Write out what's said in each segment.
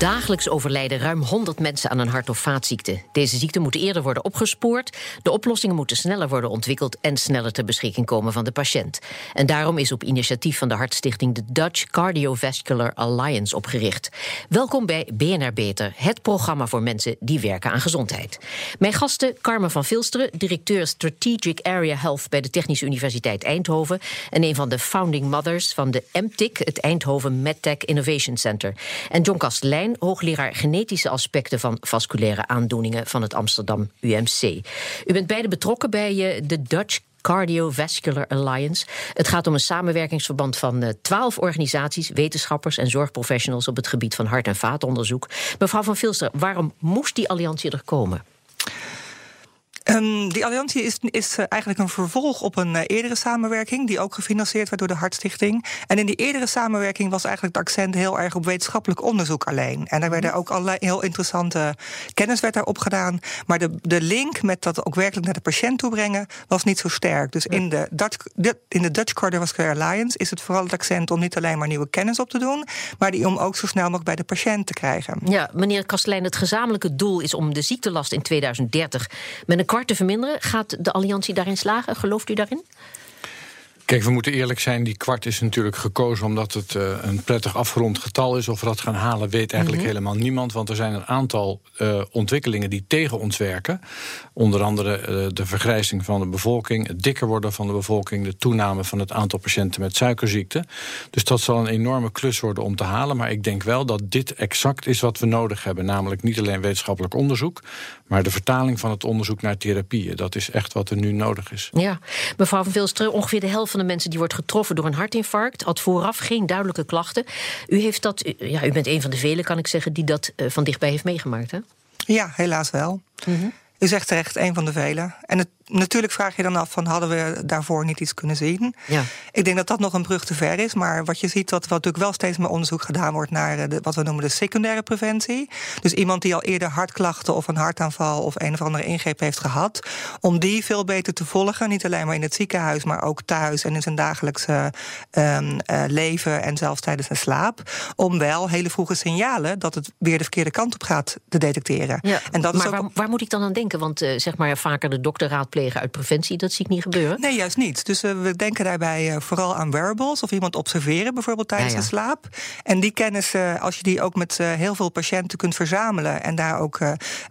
Dagelijks overlijden ruim 100 mensen aan een hart- of vaatziekte. Deze ziekten moeten eerder worden opgespoord, de oplossingen moeten sneller worden ontwikkeld en sneller ter beschikking komen van de patiënt. En daarom is op initiatief van de Hartstichting de Dutch Cardiovascular Alliance opgericht. Welkom bij BNR Beter, het programma voor mensen die werken aan gezondheid. Mijn gasten Carmen van Vilsteren, directeur Strategic Area Health bij de Technische Universiteit Eindhoven en een van de founding mothers van de MTIC, het Eindhoven MedTech Innovation Center. En John Hoogleraar genetische aspecten van vasculaire aandoeningen van het Amsterdam UMC. U bent beide betrokken bij eh, de Dutch Cardiovascular Alliance. Het gaat om een samenwerkingsverband van twaalf organisaties, wetenschappers en zorgprofessionals op het gebied van hart- en vaatonderzoek. Mevrouw van Vilster, waarom moest die alliantie er komen? Um, die alliantie is, is uh, eigenlijk een vervolg op een uh, eerdere samenwerking, die ook gefinancierd werd door de Hartstichting. En in die eerdere samenwerking was eigenlijk het accent heel erg op wetenschappelijk onderzoek alleen. En daar werden ook allerlei heel interessante kennis werd daarop gedaan. Maar de, de link met dat ook werkelijk naar de patiënt toe brengen was niet zo sterk. Dus in de Dutch, in de Dutch Cardiovascular Alliance is het vooral het accent om niet alleen maar nieuwe kennis op te doen, maar die om ook zo snel mogelijk bij de patiënt te krijgen. Ja, meneer Kastelein, het gezamenlijke doel is om de ziektelast in 2030 met een kwart te verminderen. Gaat de alliantie daarin slagen? Gelooft u daarin? Kijk, we moeten eerlijk zijn, die kwart is natuurlijk gekozen omdat het uh, een prettig afgerond getal is. Of we dat gaan halen, weet eigenlijk mm -hmm. helemaal niemand. Want er zijn een aantal uh, ontwikkelingen die tegen ons werken. Onder andere uh, de vergrijzing van de bevolking, het dikker worden van de bevolking, de toename van het aantal patiënten met suikerziekte. Dus dat zal een enorme klus worden om te halen. Maar ik denk wel dat dit exact is wat we nodig hebben. Namelijk niet alleen wetenschappelijk onderzoek, maar de vertaling van het onderzoek naar therapieën. Dat is echt wat er nu nodig is. Ja, mevrouw van Vilsteren, ongeveer de helft van de mensen die wordt getroffen door een hartinfarct had vooraf geen duidelijke klachten. U heeft dat, ja, u bent een van de velen, kan ik zeggen, die dat uh, van dichtbij heeft meegemaakt, hè? Ja, helaas wel. Mm -hmm. U zegt terecht, een van de velen. En het, natuurlijk vraag je dan af van hadden we daarvoor niet iets kunnen zien? Ja. Ik denk dat dat nog een brug te ver is. Maar wat je ziet, wat, wat natuurlijk wel steeds meer onderzoek gedaan wordt naar de, wat we noemen de secundaire preventie. Dus iemand die al eerder hartklachten of een hartaanval of een of andere ingreep heeft gehad. Om die veel beter te volgen. Niet alleen maar in het ziekenhuis, maar ook thuis en in zijn dagelijkse um, uh, leven en zelfs tijdens zijn slaap. Om wel hele vroege signalen dat het weer de verkeerde kant op gaat te detecteren. Ja, en dat maar is ook... waar, waar moet ik dan aan denken? Want uh, zeg maar vaker de dokter uit preventie, dat zie ik niet gebeuren. Nee, juist niet. Dus uh, we denken daarbij uh, vooral aan wearables of iemand observeren, bijvoorbeeld tijdens Ja, ja. de slaap. En die kennis, als je die ook met heel veel patiënten kunt verzamelen en daar ook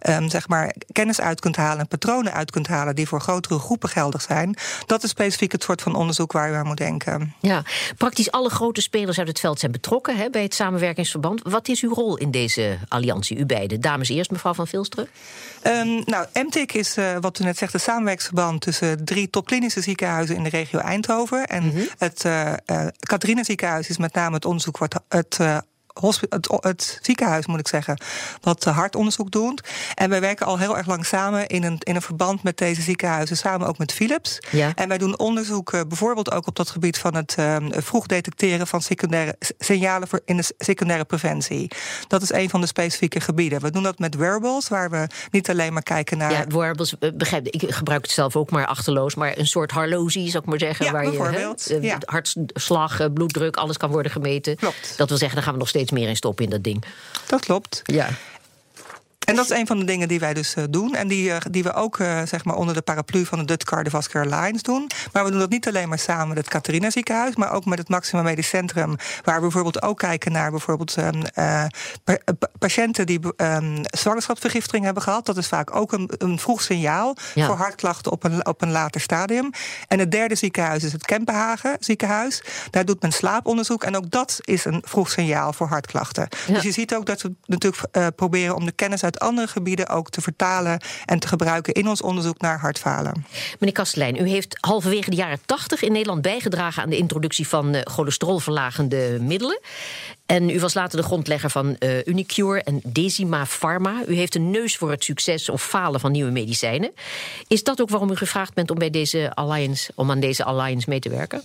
um, zeg maar kennis uit kunt halen en patronen uit kunt halen die voor grotere groepen geldig zijn, dat is specifiek het soort van onderzoek waar je aan moet denken. Ja, praktisch alle grote spelers uit het veld zijn betrokken hè, bij het samenwerkingsverband. Wat is uw rol in deze alliantie, u beiden? Dames eerst, mevrouw van Vilsteren. Um, nou, MTIC is, wat u net zegt, een samenwerksverband tussen drie topklinische ziekenhuizen in de regio Eindhoven. En Mhm. het uh, ziekenhuis is met name het onderzoek wat het. Het, het, ziekenhuis, moet ik zeggen, wat hartonderzoek doet. En wij werken al heel erg lang samen in een, in een verband met deze ziekenhuizen, samen ook met Philips. Ja. En wij doen onderzoek uh, bijvoorbeeld ook op dat gebied van het uh, vroeg detecteren van secundaire signalen voor in de secundaire preventie. Dat is een van de specifieke gebieden. We doen dat met wearables, waar we niet alleen maar kijken naar. Ja, wearables, uh, begrijp ik, gebruik het zelf ook maar achterloos, maar een soort horloge, zou ik maar zeggen, ja, waar je ja. hartslag, bloeddruk, alles kan worden gemeten. Klopt. Dat wil zeggen, dan gaan we nog steeds meer in stoppen in dat ding. Dat klopt. Ja. En dat is een van de dingen die wij dus uh, doen. En die, uh, die we ook uh, zeg maar onder de paraplu van de Dutch Cardiovascular Alliance doen. Maar we doen dat niet alleen maar samen met het Catharina ziekenhuis, maar ook met het Maxima Medisch Centrum. Waar we bijvoorbeeld ook kijken naar bijvoorbeeld pa patiënten die um, zwangerschapsvergiftiging hebben gehad. Dat is vaak ook een, een vroeg signaal Ja. voor hartklachten op een, op een later stadium. En het derde ziekenhuis is het Kempenhagen ziekenhuis. Daar doet men slaaponderzoek. En ook dat is een vroeg signaal voor hartklachten. Ja. Dus je ziet ook dat we natuurlijk uh, proberen om de kennis uit andere gebieden ook te vertalen en te gebruiken in ons onderzoek naar hartfalen. Meneer Kastelein, u heeft halverwege de jaren 80 in Nederland bijgedragen aan de introductie van uh, cholesterolverlagende middelen. En u was later de grondlegger van uh, Unicure en Decima Pharma. U heeft een neus voor het succes of falen van nieuwe medicijnen. Is dat ook waarom u gevraagd bent om, bij deze alliance, om aan deze alliance mee te werken?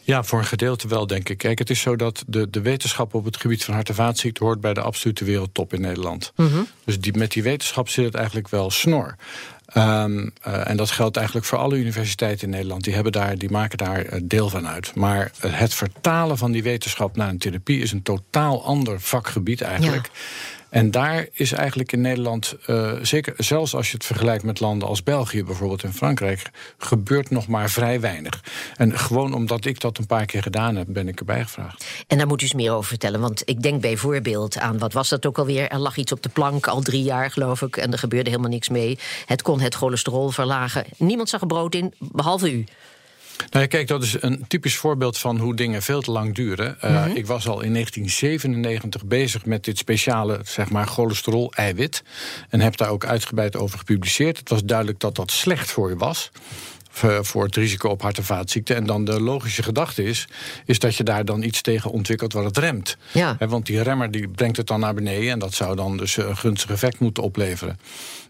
Ja, voor een gedeelte wel, denk ik. Kijk, het is zo dat de, de wetenschap op het gebied van hart- en vaatziekten hoort bij de absolute wereldtop in Nederland. Mhm. Dus die, met die wetenschap zit het eigenlijk wel snor. Um, uh, en dat geldt eigenlijk voor alle universiteiten in Nederland. Die, hebben daar, die maken daar uh, deel van uit. Maar uh, het vertalen van die wetenschap naar een therapie is een totaal ander vakgebied eigenlijk. En daar is eigenlijk in Nederland, uh, zeker zelfs als je het vergelijkt met landen als België bijvoorbeeld en Frankrijk, gebeurt nog maar vrij weinig. En gewoon omdat ik dat een paar keer gedaan heb, ben ik erbij gevraagd. En daar moet u eens meer over vertellen. Want ik denk bijvoorbeeld aan, wat was dat ook alweer? Er lag iets op de plank al drie jaar, geloof ik, en er gebeurde helemaal niks mee. Het kon het cholesterol verlagen. Niemand zag er brood in, behalve u. Nou ja, kijk, dat is een typisch voorbeeld van hoe dingen veel te lang duren. Uh, mm -hmm. Ik was al in 1997 bezig met dit speciale, zeg maar, cholesterol-eiwit. En heb daar ook uitgebreid over gepubliceerd. Het was duidelijk dat dat slecht voor je was voor het risico op hart- en vaatziekten. En dan de logische gedachte is, is dat je daar dan iets tegen ontwikkelt wat het remt. Ja. want die remmer die brengt het dan naar beneden en dat zou dan dus een gunstig effect moeten opleveren.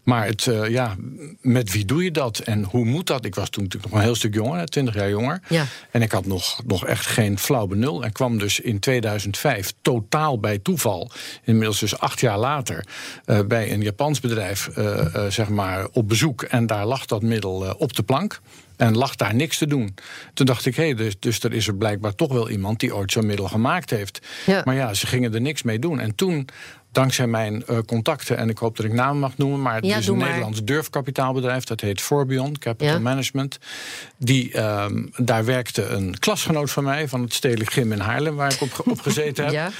Maar het, uh, ja, met wie doe je dat en hoe moet dat? Ik was toen natuurlijk nog een heel stuk jonger, 20 jaar jonger. Ja. En ik had nog, nog echt geen flauw benul. En kwam dus in 2005 totaal bij toeval, inmiddels dus acht jaar later, uh, bij een Japans bedrijf uh, zeg maar op bezoek. En daar lag dat middel op de plank. En lag daar niks te doen. Toen dacht ik, hé, hey, dus, dus er is er blijkbaar toch wel iemand die ooit zo'n middel gemaakt heeft. Ja. Maar ja, ze gingen er niks mee doen. En toen dankzij mijn uh, contacten, en ik hoop dat ik namen mag noemen, maar het ja, is een maar. Nederlands durfkapitaalbedrijf, dat heet Forbion Capital Ja. Management. Die, um, daar werkte een klasgenoot van mij van het Stedelijk Gym in Haarlem, waar ik op, op gezeten heb. Ja.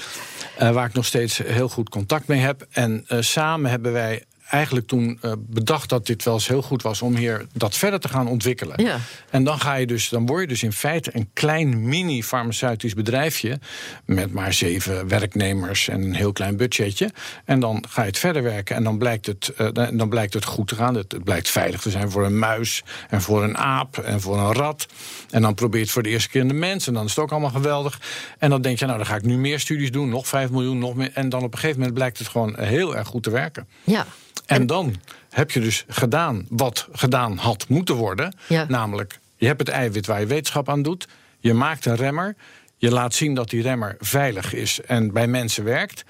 Uh, waar ik nog steeds heel goed contact mee heb. En uh, samen hebben wij eigenlijk toen uh, bedacht dat dit wel eens heel goed was om hier dat verder te gaan ontwikkelen. Ja. En dan ga je dus, dan word je dus in feite een klein mini-farmaceutisch bedrijfje met maar zeven werknemers en een heel klein budgetje. En dan ga je het verder werken en dan blijkt het, uh, dan blijkt het goed te gaan. Het, het, blijkt veilig te zijn voor een muis en voor een aap en voor een rat. En dan probeer je het voor de eerste keer in de mens en dan is het ook allemaal geweldig. En dan denk je, nou dan ga ik nu meer studies doen, nog 5 miljoen, nog meer. En dan op een gegeven moment blijkt het gewoon heel erg goed te werken. Ja. En, en dan heb je dus gedaan wat gedaan had moeten worden. Ja. Namelijk, je hebt het eiwit waar je wetenschap aan doet. Je maakt een remmer. Je laat zien dat die remmer veilig is en bij mensen werkt.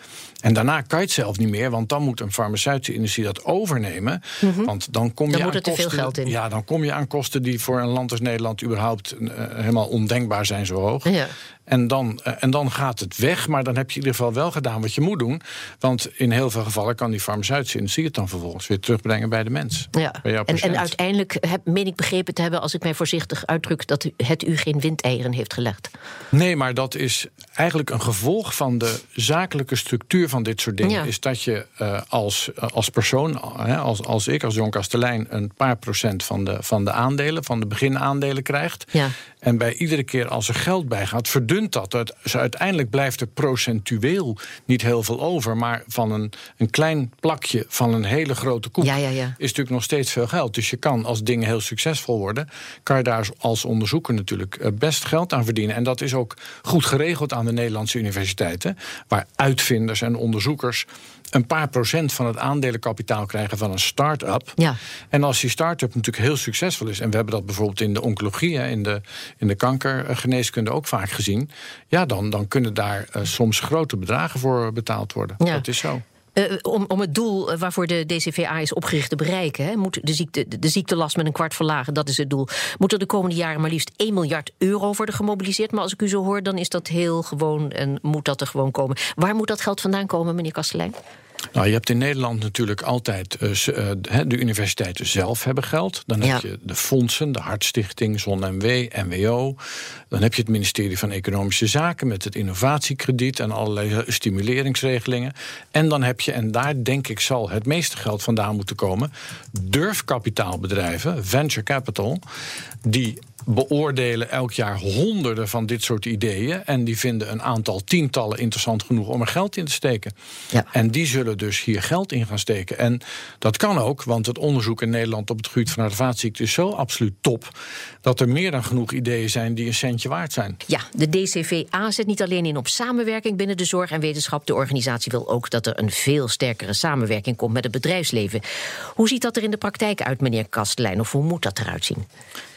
En daarna kan je het zelf niet meer, want dan moet een farmaceutische industrie dat overnemen. Mm -hmm. Want dan kom je dan aan moet er kosten, te veel geld in. Ja, dan kom je aan kosten die voor een land als Nederland überhaupt uh, helemaal ondenkbaar zijn zo hoog. Ja. En dan, uh, en dan gaat het weg, maar dan heb je in ieder geval wel gedaan wat je moet doen. Want in heel veel gevallen kan die farmaceutische industrie het dan vervolgens weer terugbrengen bij de mens. Ja. Bij en, en uiteindelijk heb, meen ik begrepen te hebben, als ik mij voorzichtig uitdruk, dat het u geen windeieren heeft gelegd. Nee, maar dat is eigenlijk een gevolg van de zakelijke structuur van dit soort dingen. Ja. Is dat je uh, als, uh, als persoon, uh, als, als ik, als Kastelein, een paar procent van de, van de aandelen, van de beginaandelen krijgt. Ja. En bij iedere keer als er geld bij gaat, verdunt dat. Dus uiteindelijk blijft er procentueel niet heel veel over. Maar van een, een klein plakje van een hele grote koek ja, ja, ja. is natuurlijk nog steeds veel geld. Dus je kan, als dingen heel succesvol worden, kan je daar als onderzoeker natuurlijk eh, best geld aan verdienen. En dat is ook goed geregeld aan de Nederlandse universiteiten. Waar uitvinders en onderzoekers een paar procent van het aandelenkapitaal krijgen van een start-up. Ja. En als die start-up natuurlijk heel succesvol is, en we hebben dat bijvoorbeeld in de oncologie, in de, in de kankergeneeskunde ook vaak gezien, ja, dan, dan kunnen daar uh, soms grote bedragen voor betaald worden. Ja. Dat is zo. Uh, om, om, het doel waarvoor de DCVA is opgericht te bereiken, hè, moet de, ziekte, de ziektelast met een kwart verlagen, dat is het doel. Moet er de komende jaren maar liefst 1 miljard euro worden gemobiliseerd. Maar als ik u zo hoor, dan is dat heel gewoon en moet dat er gewoon komen. Waar moet dat geld vandaan komen, meneer Kastelein? Nou, je hebt in Nederland natuurlijk altijd uh, de universiteiten zelf hebben geld. Dan heb ja. je de fondsen, de Hartstichting, ZonMW, NWO. Dan heb je het ministerie van Economische Zaken met het innovatiekrediet en allerlei stimuleringsregelingen. En dan heb je, en daar denk ik zal het meeste geld vandaan moeten komen, durfkapitaalbedrijven, venture capital, die beoordelen elk jaar honderden van dit soort ideeën. En die vinden een aantal tientallen interessant genoeg om er geld in te steken. Ja. En die zullen dus hier geld in gaan steken. En dat kan ook, want het onderzoek in Nederland op het gebied van vaatziekte is zo absoluut top. dat er meer dan genoeg ideeën zijn die een centje waard zijn. Ja, de DCVA zet niet alleen in op samenwerking binnen de zorg en wetenschap. De organisatie wil ook dat er een veel sterkere samenwerking komt met het bedrijfsleven. Hoe ziet dat er in de praktijk uit, meneer Kastelein? Of hoe moet dat eruit zien?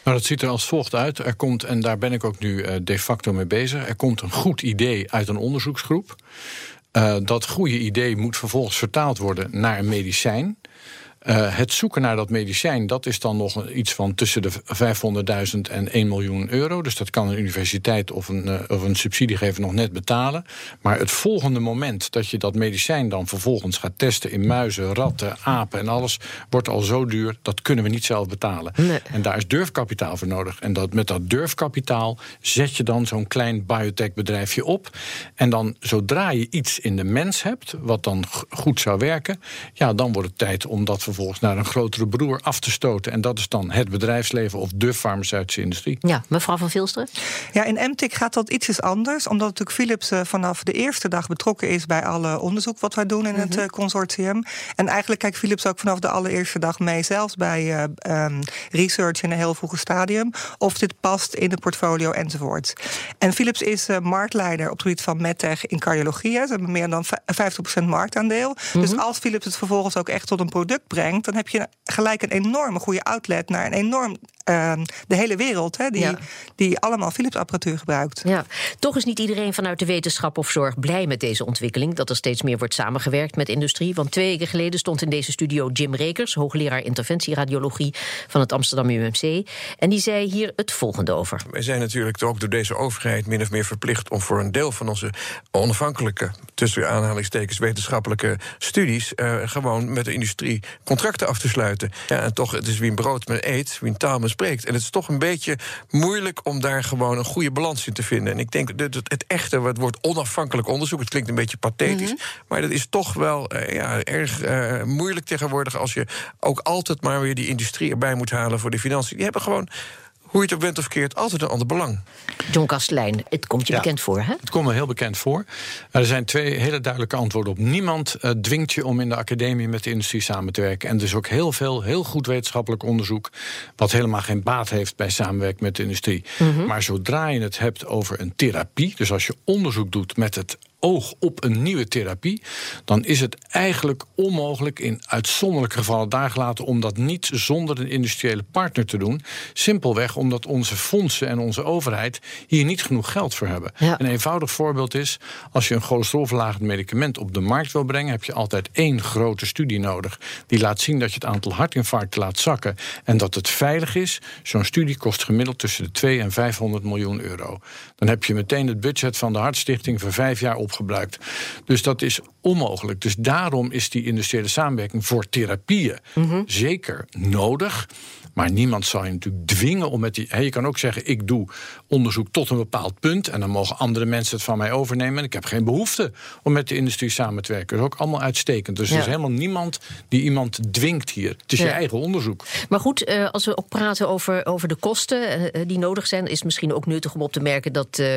Nou, dat ziet er als volgt uit. Er komt, en daar ben ik ook nu eh, de facto mee bezig. Er komt een goed idee uit een onderzoeksgroep. Uh, dat goede idee moet vervolgens vertaald worden naar een medicijn. Uh, het zoeken naar dat medicijn, dat is dan nog iets van tussen de 500.000 en 1 miljoen euro. Dus dat kan een universiteit of een, uh, of een subsidiegever nog net betalen. Maar het volgende moment dat je dat medicijn dan vervolgens gaat testen in muizen, ratten, apen en alles, wordt al zo duur, dat kunnen we niet zelf betalen. Nee. En daar is durfkapitaal voor nodig. En dat, met dat durfkapitaal zet je dan zo'n klein biotechbedrijfje op. En dan zodra je iets in de mens hebt, wat dan goed zou werken, ja, dan wordt het tijd om dat vervolgens naar een grotere broer af te stoten. En dat is dan het bedrijfsleven of de farmaceutische industrie. Ja, mevrouw van Vilsteren? Ja, in MTIC gaat dat ietsjes anders. Omdat natuurlijk Philips uh, vanaf de eerste dag betrokken is bij alle onderzoek wat wij doen in mm -hmm. het uh, consortium. En eigenlijk kijkt Philips ook vanaf de allereerste dag mee, zelfs bij uh, um, research in een heel vroege stadium, of dit past in het portfolio enzovoort. En Philips is uh, marktleider op het gebied van medtech in cardiologie. Ze hebben meer dan 50% marktaandeel. Mm -hmm. Dus als Philips het vervolgens ook echt tot een product brengt, dan heb je gelijk een enorme goede outlet naar een enorm uh, de hele wereld, hè, die, ja. die allemaal Philips-apparatuur gebruikt. Ja, toch is niet iedereen vanuit de wetenschap of zorg blij met deze ontwikkeling. Dat er steeds meer wordt samengewerkt met industrie. Want twee weken geleden stond in deze studio Jim Rekers, hoogleraar interventieradiologie van het Amsterdam UMC. En die zei hier het volgende over. Wij zijn natuurlijk ook door deze overheid min of meer verplicht om voor een deel van onze onafhankelijke, tussen aanhalingstekens, wetenschappelijke studies, uh, gewoon met de industrie contracten af te sluiten. Ja, en toch, het is wie een brood met eet, wie een taal met spreekt. En het is toch een beetje moeilijk om daar gewoon een goede balans in te vinden. En ik denk dat het, het echte, het wordt onafhankelijk onderzoek, het klinkt een beetje pathetisch, mm -hmm. maar dat is toch wel uh, ja, erg uh, moeilijk tegenwoordig als je ook altijd maar weer die industrie erbij moet halen voor de financiën. Die hebben gewoon hoe je het ook bent of verkeerd, altijd een ander belang. John Kastelein, het komt je ja, bekend voor, hè? Het komt me heel bekend voor. Er zijn twee hele duidelijke antwoorden op. Niemand uh, dwingt je om in de academie met de industrie samen te werken. En er is ook heel veel, heel goed wetenschappelijk onderzoek... wat helemaal geen baat heeft bij samenwerking met de industrie. Mm -hmm. Maar zodra je het hebt over een therapie... dus als je onderzoek doet met het oog op een nieuwe therapie, dan is het eigenlijk onmogelijk in uitzonderlijke gevallen daargelaten om dat niet zonder een industriële partner te doen. Simpelweg omdat onze fondsen en onze overheid hier niet genoeg geld voor hebben. Ja. Een eenvoudig voorbeeld is: als je een cholesterolverlagend medicament op de markt wil brengen, heb je altijd één grote studie nodig. Die laat zien dat je het aantal hartinfarcten laat zakken en dat het veilig is. Zo'n studie kost gemiddeld tussen de 2 en 500 miljoen euro. Dan heb je meteen het budget van de Hartstichting voor vijf jaar op opgebruikt. Dus dat is onmogelijk. Dus daarom is die industriële samenwerking voor therapieën mm -hmm. zeker nodig. Maar niemand zal je natuurlijk dwingen om met die. Hey, je kan ook zeggen: ik doe onderzoek tot een bepaald punt. En dan mogen andere mensen het van mij overnemen. En ik heb geen behoefte om met de industrie samen te werken. Dat is ook allemaal uitstekend. Dus ja. er is helemaal niemand die iemand dwingt hier. Het is ja. je eigen onderzoek. Maar goed, uh, als we ook praten over, over de kosten uh, die nodig zijn, is het misschien ook nuttig om op te merken dat uh,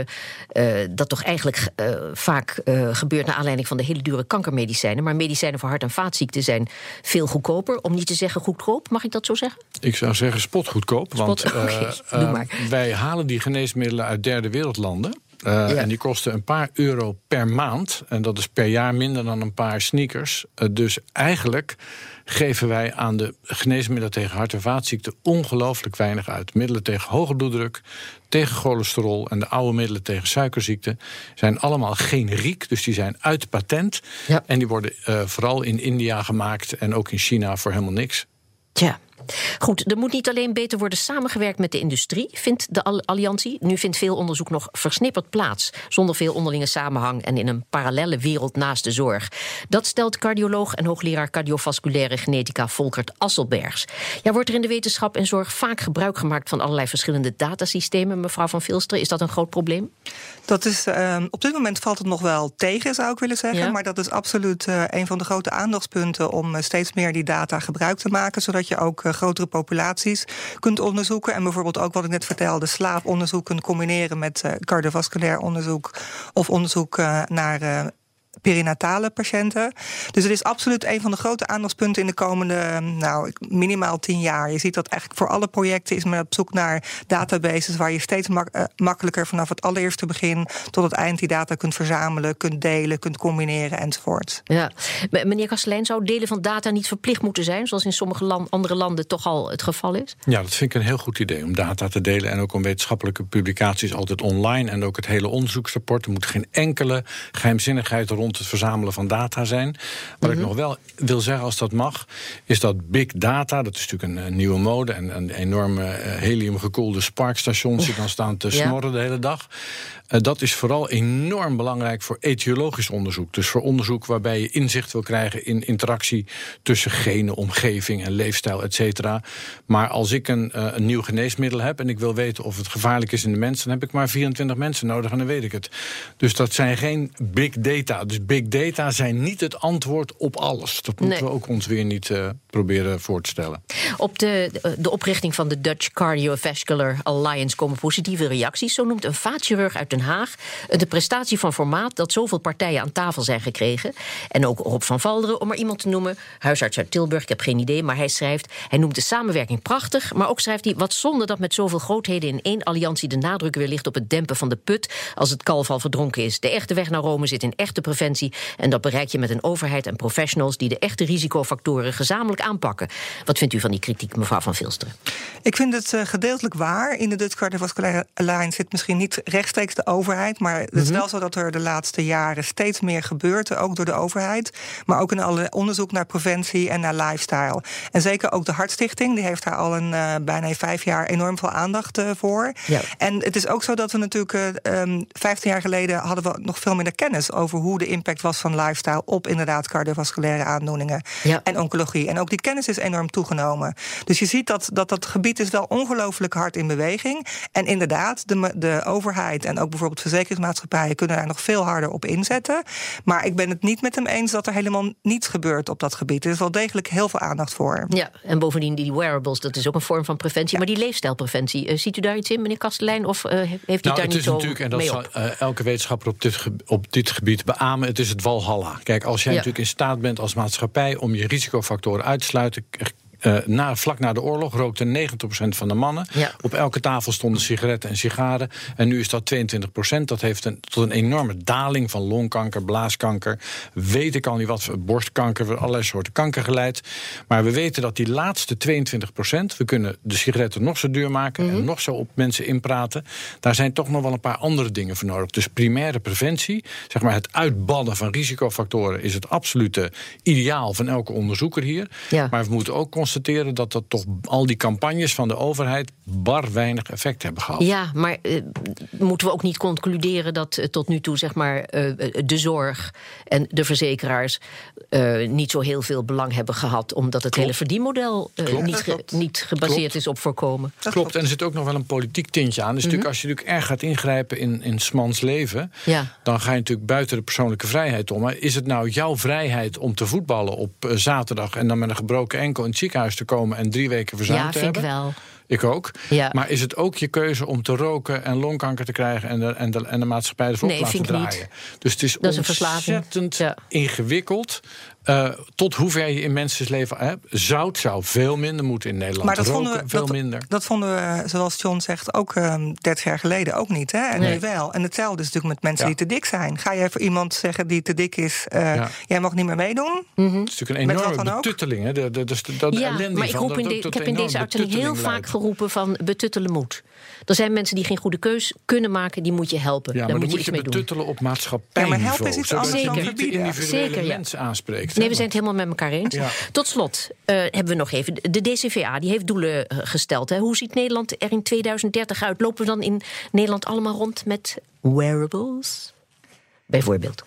dat toch eigenlijk vaak gebeurt naar aanleiding van de hele dure kankermedicijnen. Maar medicijnen voor hart- en vaatziekten zijn veel goedkoper. Om niet te zeggen goedkoop, mag ik dat zo zeggen? Ik zou zeggen spotgoedkoop. Spot, want okay, uh, wij halen die geneesmiddelen uit derde wereldlanden. Uh, ja. En die kosten een paar euro per maand. En dat is per jaar minder dan een paar sneakers. Uh, dus eigenlijk geven wij aan de geneesmiddelen tegen hart- en vaatziekten ongelooflijk weinig uit. Middelen tegen hoge bloeddruk, tegen cholesterol en de oude middelen tegen suikerziekte zijn allemaal generiek, dus die zijn uit patent. Ja. En die worden uh, vooral in India gemaakt en ook in China voor helemaal niks. Tja. Goed, er moet niet alleen beter worden samengewerkt met de industrie, vindt de Alliantie. Nu vindt veel onderzoek nog versnipperd plaats, zonder veel onderlinge samenhang en in een parallelle wereld naast de zorg. Dat stelt cardioloog en hoogleraar cardiovasculaire genetica Volkert Asselbergs. Ja, wordt er in de wetenschap en zorg vaak gebruik gemaakt van allerlei verschillende datasystemen, mevrouw Van Vilster? Is dat een groot probleem? Dat is, uh, op dit moment valt het nog wel tegen, zou ik willen zeggen. Ja. Maar dat is absoluut uh, een van de grote aandachtspunten om uh, steeds meer die data gebruik te maken, zodat je ook grotere populaties kunt onderzoeken. En bijvoorbeeld ook wat ik net vertelde, slaaponderzoek kunt combineren met cardiovasculair onderzoek of onderzoek naar perinatale patiënten. Dus het is absoluut een van de grote aandachtspunten in de komende nou, minimaal tien jaar. Je ziet dat eigenlijk voor alle projecten is men op zoek naar databases waar je steeds eh, makkelijker vanaf het allereerste begin tot het eind die data kunt verzamelen, kunt delen, kunt combineren enzovoort. Ja, meneer Kastelein, zou delen van data niet verplicht moeten zijn, zoals in sommige andere landen toch al het geval is? Ja, dat vind ik een heel goed idee om data te delen en ook om wetenschappelijke publicaties altijd online en ook het hele onderzoeksrapport. Er moet geen enkele geheimzinnigheid rond het verzamelen van data zijn. Wat ik mhm. nog wel wil zeggen, als dat mag, is dat big data, dat is natuurlijk een, nieuwe mode en een enorme uh, heliumgekoelde sparkstations die dan staan te snorren de hele dag. Uh, dat is vooral enorm belangrijk voor etiologisch onderzoek. Dus voor onderzoek waarbij je inzicht wil krijgen in interactie tussen genen, omgeving en leefstijl, et cetera. Maar als ik een, uh, een nieuw geneesmiddel heb en ik wil weten of het gevaarlijk is in de mens, dan heb ik maar 24 mensen nodig en dan weet ik het. Dus dat zijn geen big data. Dus big data zijn niet het antwoord op alles. Dat moeten we ook ons weer niet uh, proberen voor te stellen. Op de, de oprichting van de Dutch Cardiovascular Alliance komen positieve reacties. Zo noemt een vaatchirurg uit Den Haag de prestatie van formaat dat zoveel partijen aan tafel zijn gekregen. En ook Rob van Valderen, om maar iemand te noemen. Huisarts uit Tilburg, ik heb geen idee, maar hij schrijft. Hij noemt de samenwerking prachtig, maar ook schrijft hij wat zonde dat met zoveel grootheden in één alliantie de nadruk weer ligt op het dempen van de put als het kalf al verdronken is. De echte weg naar Rome zit in echte preventie en dat bereik je met een overheid en professionals die de echte risicofactoren gezamenlijk aanpakken. Wat vindt u van die kritiek, mevrouw Van Vilsteren? Ik vind het uh, gedeeltelijk waar. In de Dutch Cardiovascular Alliance zit misschien niet rechtstreeks de overheid, maar het is mhm. wel zo dat er de laatste jaren steeds meer gebeurt, ook door de overheid. Maar ook in alle onderzoek naar preventie en naar lifestyle. En zeker ook de Hartstichting, die heeft daar al een uh, bijna vijf jaar enorm veel aandacht uh, voor. Ja. En het is ook zo dat we natuurlijk uh, um, 15 jaar geleden hadden we nog veel minder kennis over hoe de impact was van lifestyle op inderdaad cardiovasculaire aandoeningen en oncologie. En ook die kennis is enorm toegenomen. Dus je ziet dat dat, dat gebied is wel ongelooflijk hard in beweging. En inderdaad, de, de overheid en ook bijvoorbeeld verzekeringsmaatschappijen kunnen daar nog veel harder op inzetten. Maar ik ben het niet met hem eens dat er helemaal niets gebeurt op dat gebied. Er is wel degelijk heel veel aandacht voor. Ja, en bovendien die wearables, dat is ook een vorm van preventie. Maar die leefstijlpreventie, uh, ziet u daar iets in, meneer Kastelein? Of uh, heeft u nou, daar niet zo natuurlijk, en dat zal uh, elke wetenschapper op dit, op dit gebied beamen, het is het walhalla. Kijk, als jij natuurlijk in staat bent als maatschappij om je risicofactoren uit te sluiten, uh, na, vlak na de oorlog rookte 90% van de mannen. Op elke tafel stonden sigaretten en sigaren. En nu is dat 22%. Dat heeft een, tot een enorme daling van longkanker, blaaskanker. Weet ik al niet wat, borstkanker, allerlei soorten kanker geleid. Maar we weten dat die laatste 22%, we kunnen de sigaretten nog zo duur maken en mhm. nog zo op mensen inpraten. Daar zijn toch nog wel een paar andere dingen voor nodig. Dus primaire preventie, zeg maar het uitbannen van risicofactoren, is het absolute ideaal van elke onderzoeker hier. Maar we moeten ook constateren constateren dat dat toch al die campagnes van de overheid bar weinig effect hebben gehad. Ja, maar uh, moeten we ook niet concluderen dat uh, tot nu toe zeg maar, uh, de zorg en de verzekeraars niet zo heel veel belang hebben gehad, omdat het hele verdienmodel niet, ge niet, gebaseerd Klopt. is op voorkomen. Dat klopt, en er zit ook nog wel een politiek tintje aan. Dus mm -hmm. natuurlijk, als je natuurlijk erg gaat ingrijpen in, in Smans leven, ja. dan ga je natuurlijk buiten de persoonlijke vrijheid om. Maar is het nou jouw vrijheid om te voetballen op zaterdag en dan met een gebroken enkel in het ziekenhuis? Te komen en drie weken verzuimd ja, te hebben. Ja, vind ik wel. Ik ook. Ja. Maar is het ook je keuze om te roken en longkanker te krijgen en de, en de, en de maatschappij ervoor nee, laten draaien? Niet. Dus het is, dat is ontzettend ja. ingewikkeld. Uh, tot hoever je in mensen's leven hebt. Zout zou veel minder moeten in Nederland. Maar dat Roken, vonden we, veel dat, minder. Dat vonden we, zoals John zegt, ook um, ehm, 30 jaar geleden ook niet. Hè? En nee. nu wel. En hetzelfde is natuurlijk met mensen ja. die te dik zijn. Ga jij voor iemand zeggen die te dik is, uh, ja. jij mag niet meer meedoen? Mm -hmm. Het is natuurlijk een enorme betutteling. Hè? De, de, de, de, ja, maar ik, roep in de, ik heb in deze uitzending heel vaak geroepen van betuttelen moet. Er zijn mensen die geen goede keus kunnen maken, die moet je helpen. Ja, Daar moet je, iets mee betuttelen op maatschappij. Ja, maar helpen is iets anders Zeker. niet de individuele Zeker, ja. mensen aanspreekt. Nee, we zijn het helemaal met elkaar eens. Ja. Tot slot uh, hebben we nog even. De DCVA die heeft doelen uh, gesteld. Hè. Hoe ziet Nederland er in 2030 uit? Lopen we dan in Nederland allemaal rond met wearables? Bijvoorbeeld.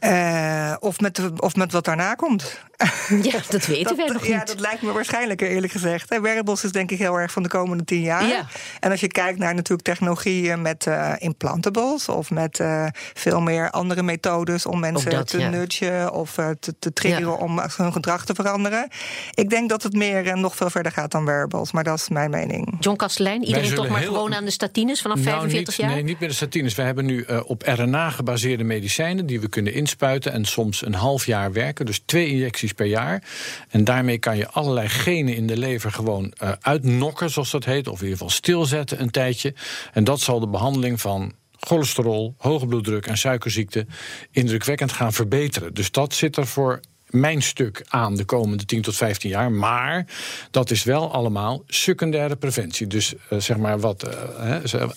Uh, of, met, of met wat daarna komt. Ja, dat weten wij nog niet. Ja, dat lijkt me waarschijnlijker, eerlijk gezegd. Wearables is denk ik heel erg van de komende tien jaar. Ja. En als je kijkt naar natuurlijk technologieën met uh, implantables... of met uh, veel meer andere methodes om mensen dat, te ja. nudgen... of uh, te, te triggeren Ja. om hun gedrag te veranderen. Ik denk dat het meer en nog veel verder gaat dan wearables. Maar dat is mijn mening. John Kastelein, iedereen toch maar heel- gewoon aan de statines vanaf Nou, 45 niet, jaar? Nee, niet met de statines. We hebben nu eh, op RNA gebaseerde medicijnen die we kunnen inspuiten en soms een half jaar werken. Dus twee injecties per jaar. En daarmee kan je allerlei genen in de lever gewoon eh, uitnokken, zoals dat heet. Of in ieder geval stilzetten een tijdje. En dat zal de behandeling van cholesterol, hoge bloeddruk en suikerziekte indrukwekkend gaan verbeteren. Dus dat zit er voor mijn stuk aan de komende 10 tot 15 jaar. Maar dat is wel allemaal secundaire preventie. Dus eh, zeg maar wat ze-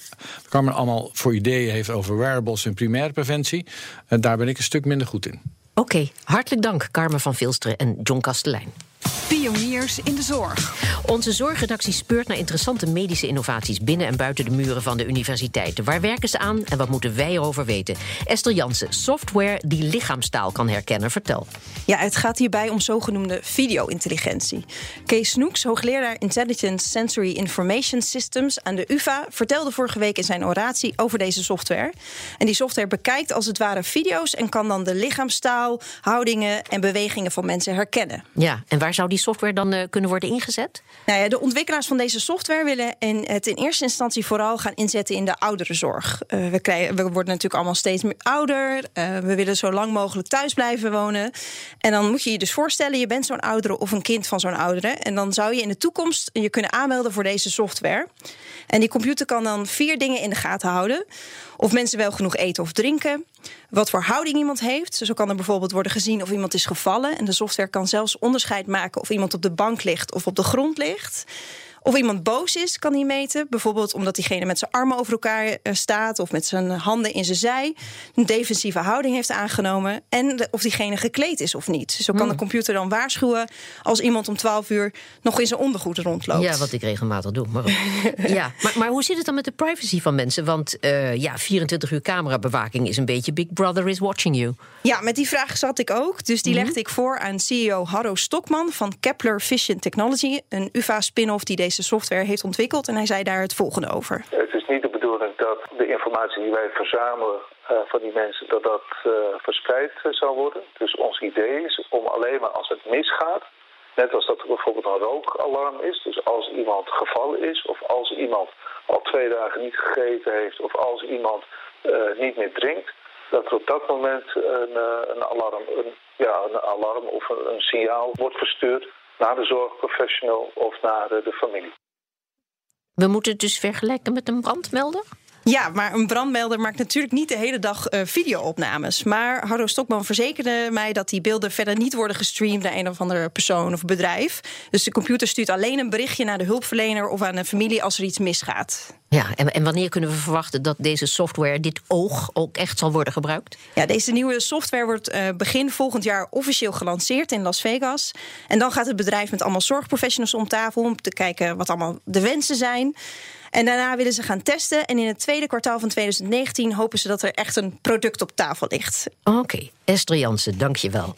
Carmen allemaal voor ideeën heeft over wearables en primaire preventie. eh, daar ben ik een stuk minder goed in. Oké, hartelijk dank Carmen van Vilsteren en John Kastelein. Pioniers in de zorg. Onze zorgredactie speurt naar interessante medische innovaties binnen en buiten de muren van de universiteiten. Waar werken ze aan en wat moeten wij erover weten? Esther Jansen, software die lichaamstaal kan herkennen. Vertel. Ja, het gaat hierbij om zogenoemde video-intelligentie. Kees Snoeks, hoogleraar Intelligent Sensory Information Systems aan de UvA, vertelde vorige week in zijn oratie over deze software. En die software bekijkt als het ware video's en kan dan de lichaamstaal, houdingen en bewegingen van mensen herkennen. Ja, en waar zou die software dan eh, kunnen worden ingezet? Nou ja, de ontwikkelaars van deze software willen in het in eerste instantie vooral gaan inzetten in de ouderenzorg. Eh, we, krijgen, we worden natuurlijk allemaal steeds meer ouder. Eh, we willen zo lang mogelijk thuis blijven wonen. En dan moet je je dus voorstellen, je bent zo'n oudere of een kind van zo'n oudere. En dan zou je in de toekomst je kunnen aanmelden voor deze software. En die computer kan dan vier dingen in de gaten houden. Of mensen wel genoeg eten of drinken. Wat voor houding iemand heeft. Zo kan er bijvoorbeeld worden gezien of iemand is gevallen. En de software kan zelfs onderscheid maken of iemand op de bank ligt of op de grond ligt. Of iemand boos is, kan hij meten. Bijvoorbeeld omdat diegene met zijn armen over elkaar eh, staat... of met zijn handen in zijn zij. Een defensieve houding heeft aangenomen. En of diegene gekleed is of niet. Zo kan de computer dan waarschuwen... als iemand om 12 uur nog in zijn ondergoed rondloopt. Ja, wat ik regelmatig doe. Maar, ja. maar, maar hoe zit het dan met de privacy van mensen? Want eh, ja, 24 uur camerabewaking is een beetje Big Brother is watching you. Ja, met die vraag zat ik ook. Dus die legde ik voor aan CEO Harro Stokman van Kepler Vision Technology, een UVA-spin-off die deze software heeft ontwikkeld. En hij zei daar het volgende over. Het is niet de bedoeling dat de informatie die wij verzamelen eh, van die mensen, dat dat eh, verspreid eh, zou worden. Dus ons idee is om alleen maar als het misgaat, net als dat er bijvoorbeeld een rookalarm is, dus als iemand gevallen is of als iemand al twee dagen niet gegeten heeft of als iemand niet meer drinkt, dat er op dat moment een, een alarm, een, ja, een alarm of een, een signaal wordt verstuurd naar de zorgprofessional of naar eh, de familie. We moeten het dus vergelijken met een brandmelder? Ja, maar een brandmelder maakt natuurlijk niet de hele dag eh, video-opnames. Maar Harro Stokman verzekerde mij dat die beelden verder niet worden gestreamd naar een of andere persoon of bedrijf. Dus de computer stuurt alleen een berichtje naar de hulpverlener of aan de familie als er iets misgaat. Ja, en, en wanneer kunnen we verwachten dat deze software, dit oog, ook echt zal worden gebruikt? Ja, deze nieuwe software wordt eh, begin volgend jaar officieel gelanceerd in Las Vegas. En dan gaat het bedrijf met allemaal zorgprofessionals om tafel om te kijken wat allemaal de wensen zijn. En daarna willen ze gaan testen. En in het tweede kwartaal van 2019 hopen ze dat er echt een product op tafel ligt. Oké, Esther Jansen, dank je wel.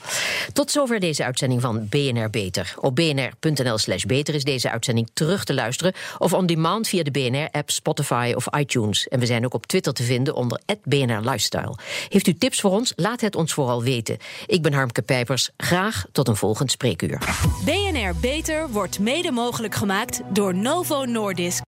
Tot zover deze uitzending van BNR Beter. Op bnr.nl slash beter is deze uitzending terug te luisteren... of on demand via de BNR-app, Spotify of iTunes. En we zijn ook op Twitter te vinden onder BNR Lifestyle. Heeft u tips voor ons? Laat het ons vooral weten. Ik ben Harmke Pijpers. Graag tot een volgend spreekuur. BNR Beter wordt mede mogelijk gemaakt door Novo Nordisk.